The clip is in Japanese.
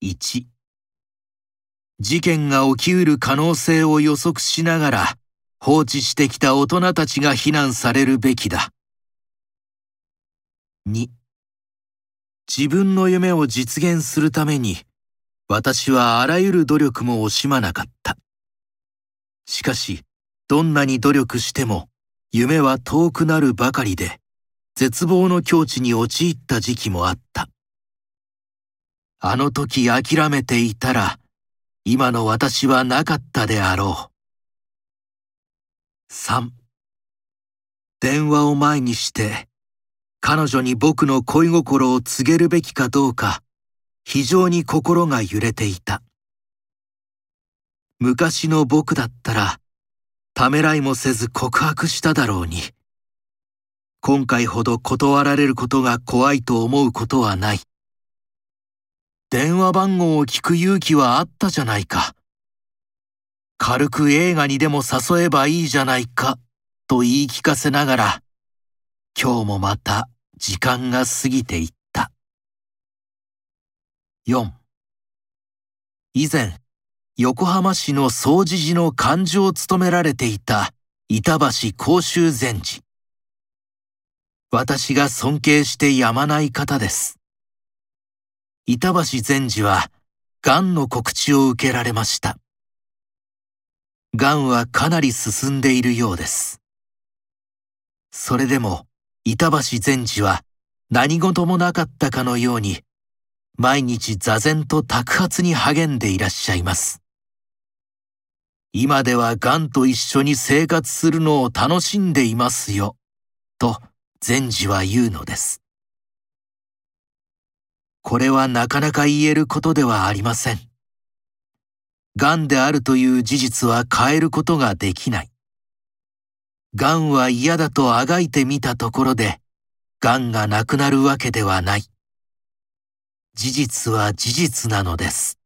1事件が起きうる可能性を予測しながら放置してきた大人たちが非難されるべきだ。2自分の夢を実現するために私はあらゆる努力も惜しまなかった。しかし、どんなに努力しても夢は遠くなるばかりで絶望の境地に陥った時期もあった。あの時諦めていたら今の私はなかったであろう。3電話を前にして彼女に僕の恋心を告げるべきかどうか非常に心が揺れていた。昔の僕だったらためらいもせず告白しただろうに。今回ほど断られることが怖いと思うことはない。電話番号を聞く勇気はあったじゃないか。軽く映画にでも誘えばいいじゃないか、と言い聞かせながら、今日もまた時間が過ぎていった。4以前、横浜市の総持寺の幹事を務められていた板橋公衆禅師。私が尊敬してやまない方です。板橋禅師は、癌の告知を受けられました。癌はかなり進んでいるようです。それでも、板橋禅師は何事もなかったかのように、毎日座禅と托発に励んでいらっしゃいます。今では癌と一緒に生活するのを楽しんでいますよ、と禅師は言うのです。これはなかなか言えることではありません。癌であるという事実は変えることができない。癌は嫌だとあがいてみたところで、癌がなくなるわけではない。事実は事実なのです。